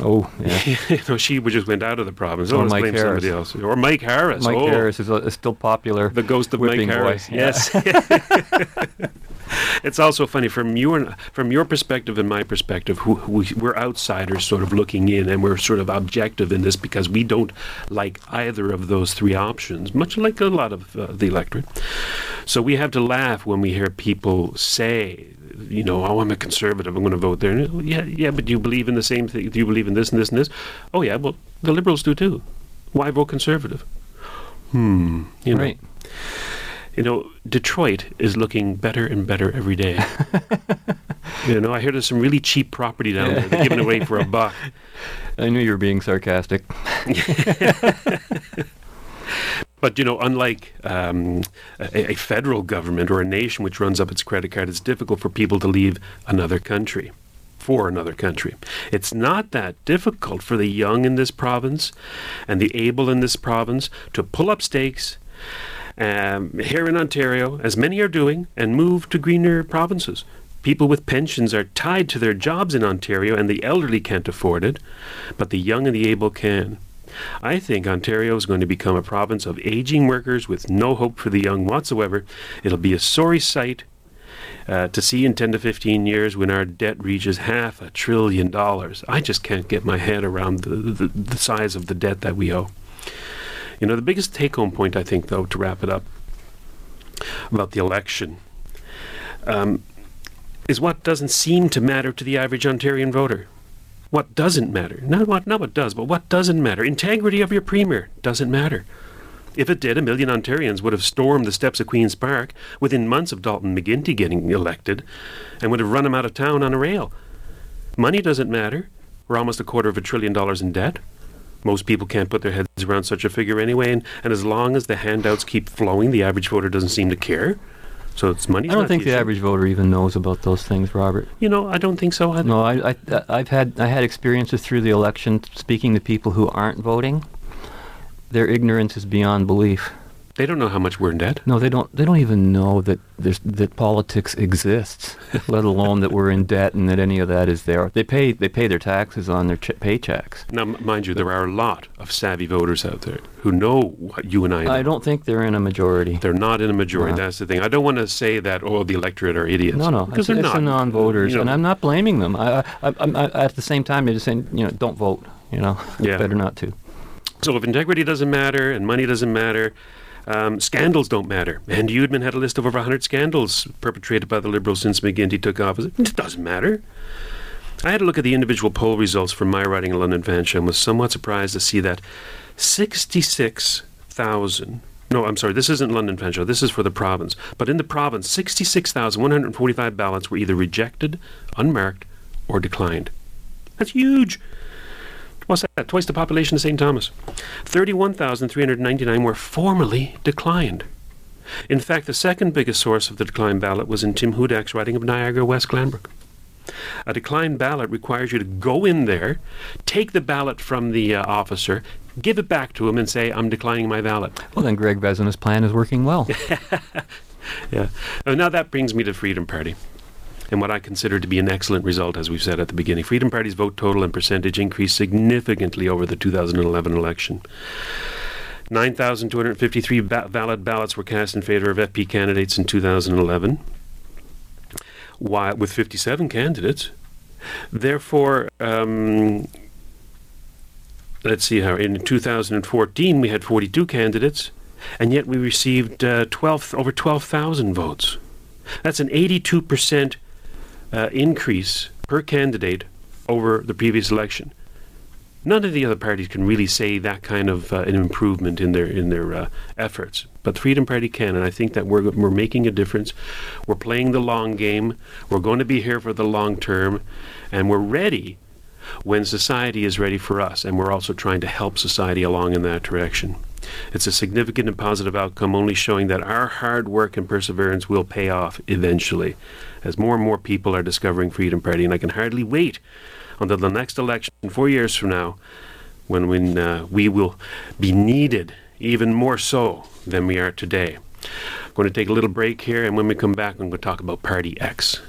Oh, yeah. you know, she just went out of the province. Or Oh, Mike blame Harris. somebody else. Or Mike Harris. Mike oh. Harris is, uh, is still popular. The ghost of Mike boy. Harris. Yes. it's also funny from your from your perspective and my perspective. Who, who we're outsiders, sort of looking in, and we're sort of objective in this because we don't like either of those three options, much like a lot of uh, the electorate. So we have to laugh when we hear people say, you know, oh, I'm a conservative. I'm going to vote there. And, yeah, yeah, but do you believe in the same thing? Do you believe in this and this and this? Oh, yeah. Well, the liberals do too. Why vote conservative? Hmm. You know, Right. you know, Detroit is looking better and better every day. you know, I hear there's some really cheap property down there. They're giving away for a buck. I knew you were being sarcastic. But you know, unlike um, a, a federal government or a nation which runs up its credit card, it's difficult for people to leave another country for another country. It's not that difficult for the young in this province and the able in this province to pull up stakes um, here in Ontario, as many are doing, and move to greener provinces. People with pensions are tied to their jobs in Ontario, and the elderly can't afford it, but the young and the able can. I think Ontario is going to become a province of aging workers with no hope for the young whatsoever. It'll be a sorry sight uh, to see in 10 to 15 years when our debt reaches half a trillion dollars. I just can't get my head around the, the, the size of the debt that we owe. You know, the biggest take home point, I think, though, to wrap it up about the election um, is what doesn't seem to matter to the average Ontarian voter. What doesn't matter? Not what, not what does, but what doesn't matter. Integrity of your premier doesn't matter. If it did, a million Ontarians would have stormed the steps of Queen's Park within months of Dalton McGuinty getting elected and would have run him out of town on a rail. Money doesn't matter. We're almost a quarter of a trillion dollars in debt. Most people can't put their heads around such a figure anyway, and, and as long as the handouts keep flowing, the average voter doesn't seem to care. So it's money. I don't think the average voter even knows about those things, Robert. You know, I don't think so. Either. No, I, I, I've had I had experiences through the election speaking to people who aren't voting. Their ignorance is beyond belief. They don't know how much we're in debt. No, they don't. They don't even know that there's that politics exists, let alone that we're in debt and that any of that is there. They pay they pay their taxes on their ch- paychecks. Now, m- mind you, there are a lot of savvy voters out there who know what you and I know. I don't think they're in a majority. They're not in a majority. No. That's the thing. I don't want to say that oh the electorate are idiots. No, no, because it's, they're it's not. non-voters, You know, and I'm not blaming them. I, I, I, at the same time, they're just saying, you know, don't vote. You know, Yeah. better not to. So if integrity doesn't matter and money doesn't matter, um, scandals don't matter. And Oudman had a list of over 100 scandals perpetrated by the Liberals since McGuinty took office. It doesn't matter. I had a look at the individual poll results from my riding in London Fanshawe and was somewhat surprised to see that 66,000 no, I'm sorry, this isn't London Fanshawe, this is for the province. But in the province, 66,145 ballots were either rejected, unmarked, or declined. That's huge. What's that? Twice the population of St. Thomas. 31,399 were formally declined. In fact, the second biggest source of the declined ballot was in Tim Hudak's riding of Niagara West Glanbrook. A declined ballot requires you to go in there, take the ballot from the uh, officer, give it back to him, and say, I'm declining my ballot. Well, then Greg Vezina's plan is working well. Yeah. Now that brings me to Freedom Party. And what I consider to be an excellent result, as we've said at the beginning. Freedom Party's vote total and percentage increased significantly over the 2011 election. 9,253 ba- valid ballots were cast in favor of FP candidates in 2011, while, with 57 candidates. Therefore, um, let's see how in 2014 we had 42 candidates, and yet we received uh, 12 over 12,000 votes. That's an 82% uh, increase per candidate over the previous election. None of the other parties can really say that kind of uh, an improvement in their in their uh, efforts, but the Freedom Party can, and I think that we're we're making a difference. We're playing the long game. We're going to be here for the long term, and we're ready when society is ready for us, and we're also trying to help society along in that direction. It's a significant and positive outcome, only showing that our hard work and perseverance will pay off eventually, as more and more people are discovering Freedom Party. And I can hardly wait until the next election, four years from now, when, when uh, we will be needed even more so than we are today. I'm going to take a little break here, and when we come back, I'm going to talk about Party X.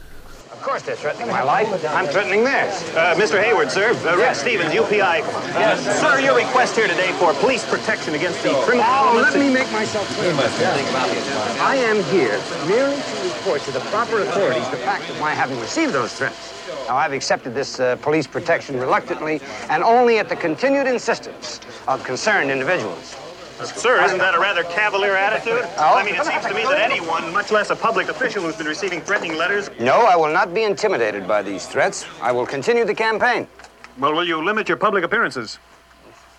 Of course they're threatening my life. I'm threatening theirs. Uh, Mr. Hayward, sir. Uh, Rick Stevens, UPI. Yes. Sir, your request here today for police protection against the criminal Oh, let me make myself clear. I am here merely to report to the proper authorities the fact of my having received those threats. Now, I've accepted this uh, police protection reluctantly and only at the continued insistence of concerned individuals. Sir, isn't that a rather cavalier attitude? Oh. I mean, it seems to me that anyone, much less a public official who's been receiving threatening letters... No, I will not be intimidated by these threats. I will continue the campaign. Well, will you limit your public appearances?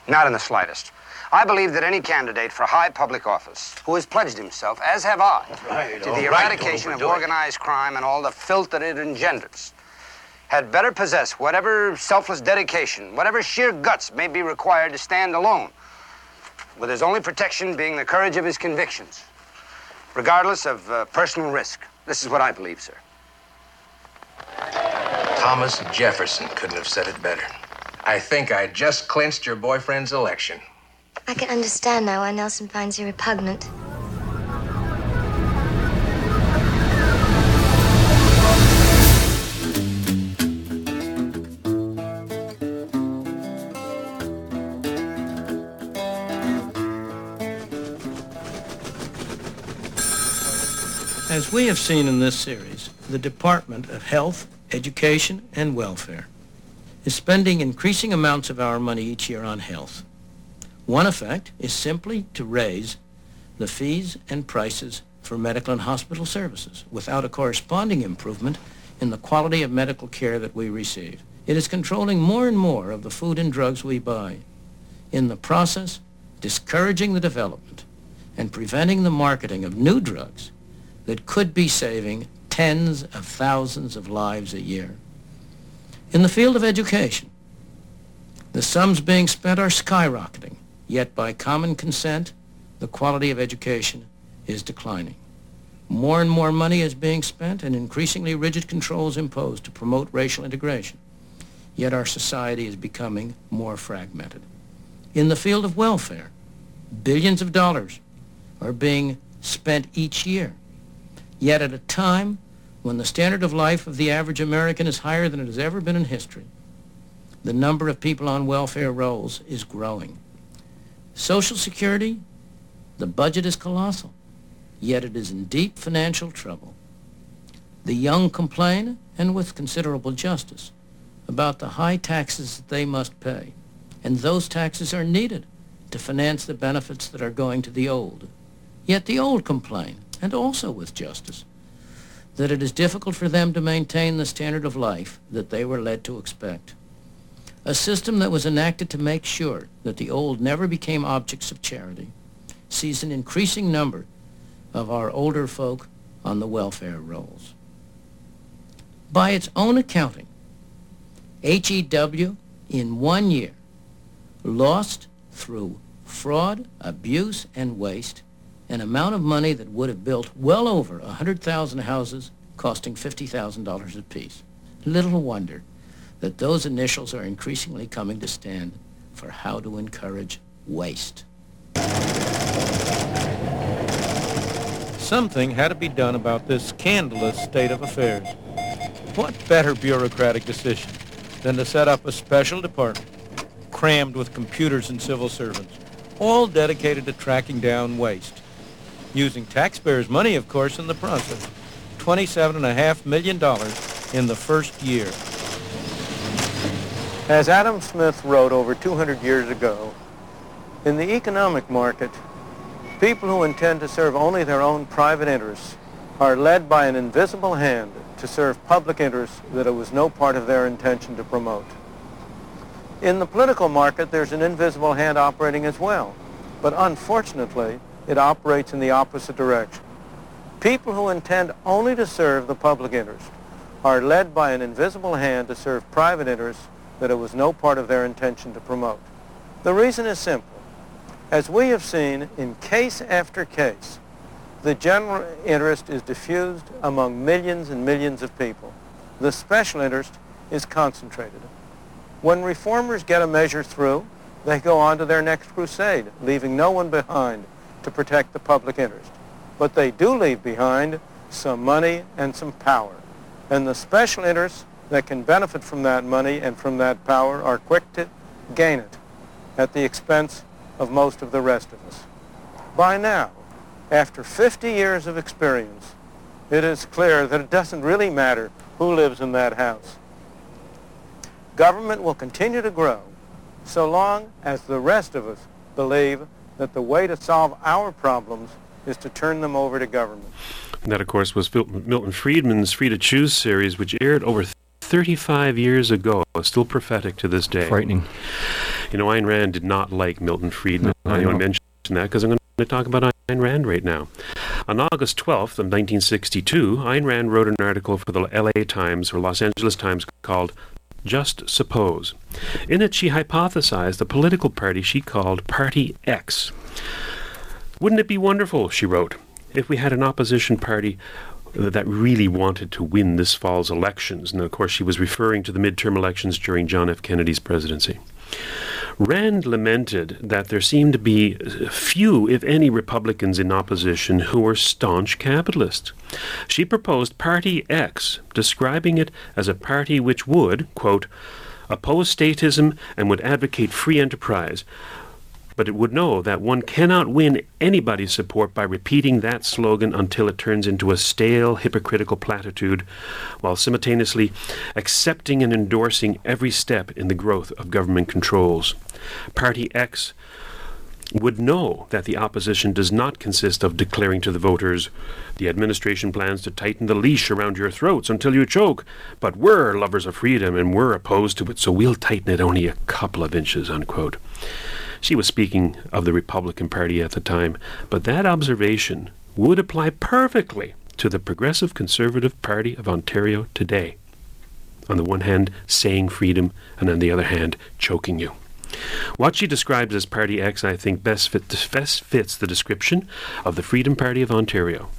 Not in the slightest. I believe that any candidate for high public office who has pledged himself, as have I, Right, to all the right, eradication of overdo it. organized crime and all the filth that it engenders, had better possess whatever selfless dedication, whatever sheer guts may be required to stand alone, with his only protection being the courage of his convictions, regardless of uh, personal risk. This is what I believe, sir. Thomas Jefferson couldn't have said it better. I think I just clinched your boyfriend's election. I can understand now why Nelson finds you repugnant. As we have seen in this series, the Department of Health, Education, and Welfare is spending increasing amounts of our money each year on health. One effect is simply to raise the fees and prices for medical and hospital services without a corresponding improvement in the quality of medical care that we receive. It is controlling more and more of the food and drugs we buy. In the process, discouraging the development and preventing the marketing of new drugs that could be saving tens of thousands of lives a year. In the field of education, the sums being spent are skyrocketing, yet by common consent, the quality of education is declining. More and more money is being spent and increasingly rigid controls imposed to promote racial integration, yet our society is becoming more fragmented. In the field of welfare, billions of dollars are being spent each year Yet at a time when the standard of life of the average American is higher than it has ever been in history, the number of people on welfare rolls is growing. Social Security, the budget is colossal, yet it is in deep financial trouble. The young complain, and with considerable justice, about the high taxes that they must pay. And those taxes are needed to finance the benefits that are going to the old. Yet the old complain, and also with justice, that it is difficult for them to maintain the standard of life that they were led to expect. A system that was enacted to make sure that the old never became objects of charity sees an increasing number of our older folk on the welfare rolls. By its own accounting, HEW in one year lost through fraud, abuse, and waste an amount of money that would have built well over 100,000 houses costing $50,000 apiece. Little wonder that those initials are increasingly coming to stand for how to encourage waste. Something had to be done about this scandalous state of affairs. What better bureaucratic decision than to set up a special department crammed with computers and civil servants, all dedicated to tracking down waste, using taxpayers' money, of course, in the process. $27.5 million in the first year. As Adam Smith wrote over 200 years ago, in the economic market, people who intend to serve only their own private interests are led by an invisible hand to serve public interests that it was no part of their intention to promote. In the political market, there's an invisible hand operating as well, but unfortunately, it operates in the opposite direction. People who intend only to serve the public interest are led by an invisible hand to serve private interests that it was no part of their intention to promote. The reason is simple. As we have seen in case after case, the general interest is diffused among millions and millions of people. The special interest is concentrated. When reformers get a measure through, they go on to their next crusade, leaving no one behind to protect the public interest. But they do leave behind some money and some power. And the special interests that can benefit from that money and from that power are quick to gain it at the expense of most of the rest of us. By now, after 50 years of experience, it is clear that it doesn't really matter who lives in that house. Government will continue to grow so long as the rest of us believe that the way to solve our problems is to turn them over to government. And that, of course, was Milton Friedman's Free to Choose series, which aired over 35 years ago, still prophetic to this day. Frightening. You know, Ayn Rand did not like Milton Friedman. No, I I want to mention that because I'm going to talk about Ayn Rand right now. On August 12th of 1962, Ayn Rand wrote an article for the LA Times or Los Angeles Times called Just Suppose. In it, she hypothesized a political party she called Party X. Wouldn't it be wonderful, she wrote, if we had an opposition party uh, that really wanted to win this fall's elections? And of course, she was referring to the midterm elections during John F. Kennedy's presidency. Rand lamented that there seemed to be few, if any, Republicans in opposition who were staunch capitalists. She proposed Party X, describing it as a party which would, quote, oppose statism and would advocate free enterprise, but it would know that one cannot win anybody's support by repeating that slogan until it turns into a stale, hypocritical platitude, while simultaneously accepting and endorsing every step in the growth of government controls. Party X would know that the opposition does not consist of declaring to the voters, the administration plans to tighten the leash around your throats until you choke, but we're lovers of freedom and we're opposed to it, so we'll tighten it only a couple of inches, unquote. She was speaking of the Republican Party at the time, but that observation would apply perfectly to the Progressive Conservative Party of Ontario today. On the one hand, saying freedom, and on the other hand, choking you. What she describes as Party X, I think, best, fit, best fits the description of the Freedom Party of Ontario.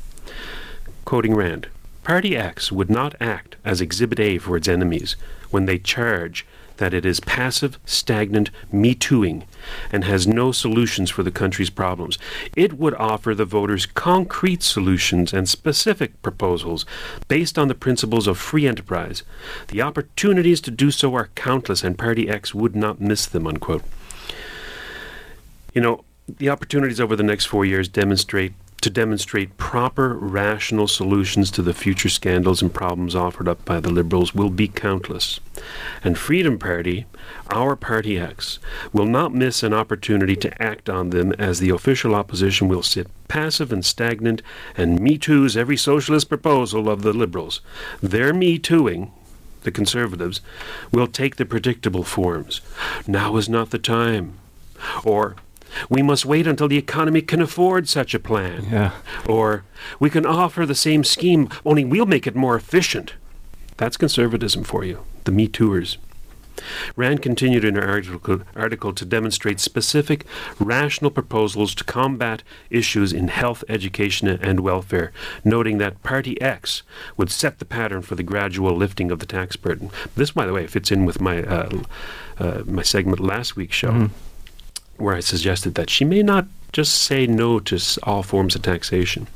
Quoting Rand, Party X would not act as Exhibit A for its enemies when they charge that it is passive, stagnant, me tooing, and has no solutions for the country's problems. It would offer the voters concrete solutions and specific proposals based on the principles of free enterprise. The opportunities to do so are countless, and Party X would not miss them. Unquote. You know, the opportunities over the next four years demonstrate to demonstrate proper, rational solutions to the future scandals and problems offered up by the Liberals will be countless. And Freedom Party, our Party X, will not miss an opportunity to act on them as the official opposition will sit passive and stagnant and Me Too's every socialist proposal of the Liberals. Their Me Tooing, the Conservatives, will take the predictable forms. Now is not the time. Or, we must wait until the economy can afford such a plan. Yeah. Or, we can offer the same scheme, only we'll make it more efficient. That's conservatism for you, the Me Tooers. Rand continued in her article, article to demonstrate specific, rational proposals to combat issues in health, education, and welfare, noting that Party X would set the pattern for the gradual lifting of the tax burden. This, by the way, fits in with my uh, uh, my segment last week's show, Mhm. Where I suggested that she may not just say no to all forms of taxation.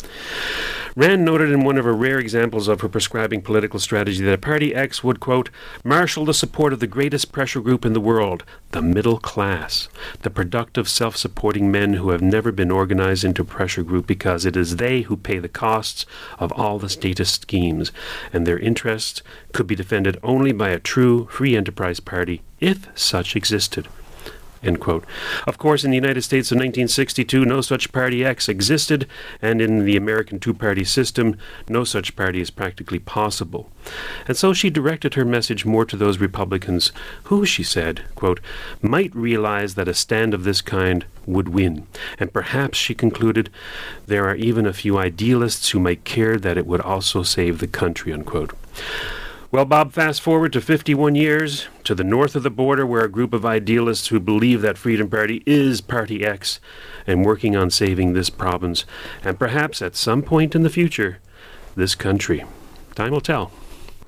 Rand noted in one of her rare examples of her prescribing political strategy that Party X would, quote, marshal the support of the greatest pressure group in the world, the middle class, the productive, self supporting men who have never been organized into a pressure group because it is they who pay the costs of all the statist schemes, and their interests could be defended only by a true free enterprise party, if such existed. End quote. Of course, in the United States of 1962, no such Party X existed, and in the American two party system, no such party is practically possible. And so she directed her message more to those Republicans who, she said, quote, might realize that a stand of this kind would win. And perhaps, she concluded, there are even a few idealists who might care that it would also save the country, unquote. Well, Bob, fast forward to 51 years to the north of the border, where a group of idealists who believe that Freedom Party is Party X and working on saving this province, and perhaps at some point in the future, this country. Time will tell.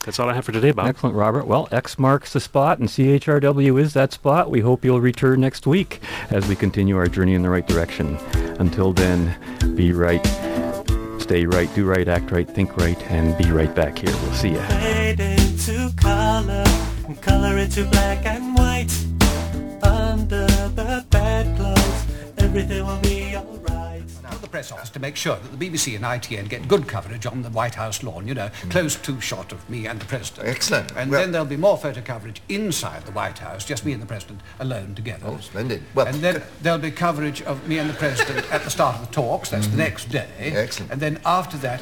That's all I have for today, Bob. Excellent, Robert. Well, X marks the spot, and CHRW is that spot. We hope you'll return next week as we continue our journey in the right direction. Until then, be right, stay right, do right, act right, think right, and be right back here. We'll see you. Fade into color color into black and white. Under the bedclothes, everything will be alright. Press office to make sure that the BBC and ITN get good coverage on the White House lawn, you know, close to shot of me and the President. Excellent. And Well- then there'll be more photo coverage inside the White House, just me and the President alone together. Oh, splendid. Well, and then there'll be coverage of me and the President at the start of the talks, that's the next day. Excellent. And then after that,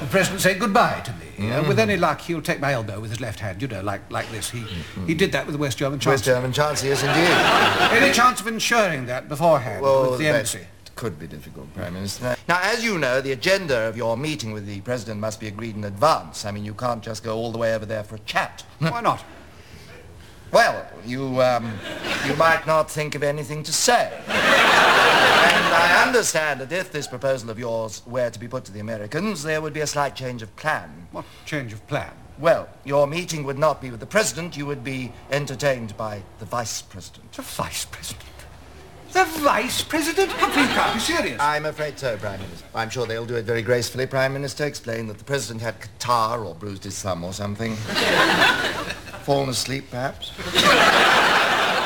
the President say goodbye to me. Uh, Mhm. with any luck, he'll take my elbow with his left hand, you know, like, like this. He, he did that with the West German Chancellor. West German Chancellor, yes, indeed. Any chance of ensuring that beforehand Well, with the embassy? Could be difficult, Prime Minister. Now, as you know, the agenda of your meeting with the President must be agreed in advance. I mean, you can't just go all the way over there for a chat. Why not? Well, you, um, you might not think of anything to say. and I understand that if this proposal of yours were to be put to the Americans, there would be a slight change of plan. What change of plan? Well, your meeting would not be with the President, you would be entertained by the Vice President. The Vice President? The Vice President? You can't be serious. I'm afraid so, Prime Minister. I'm sure they'll do it very gracefully, Prime Minister. Explain that the President had catarrh or bruised his thumb or something. Fallen asleep, perhaps.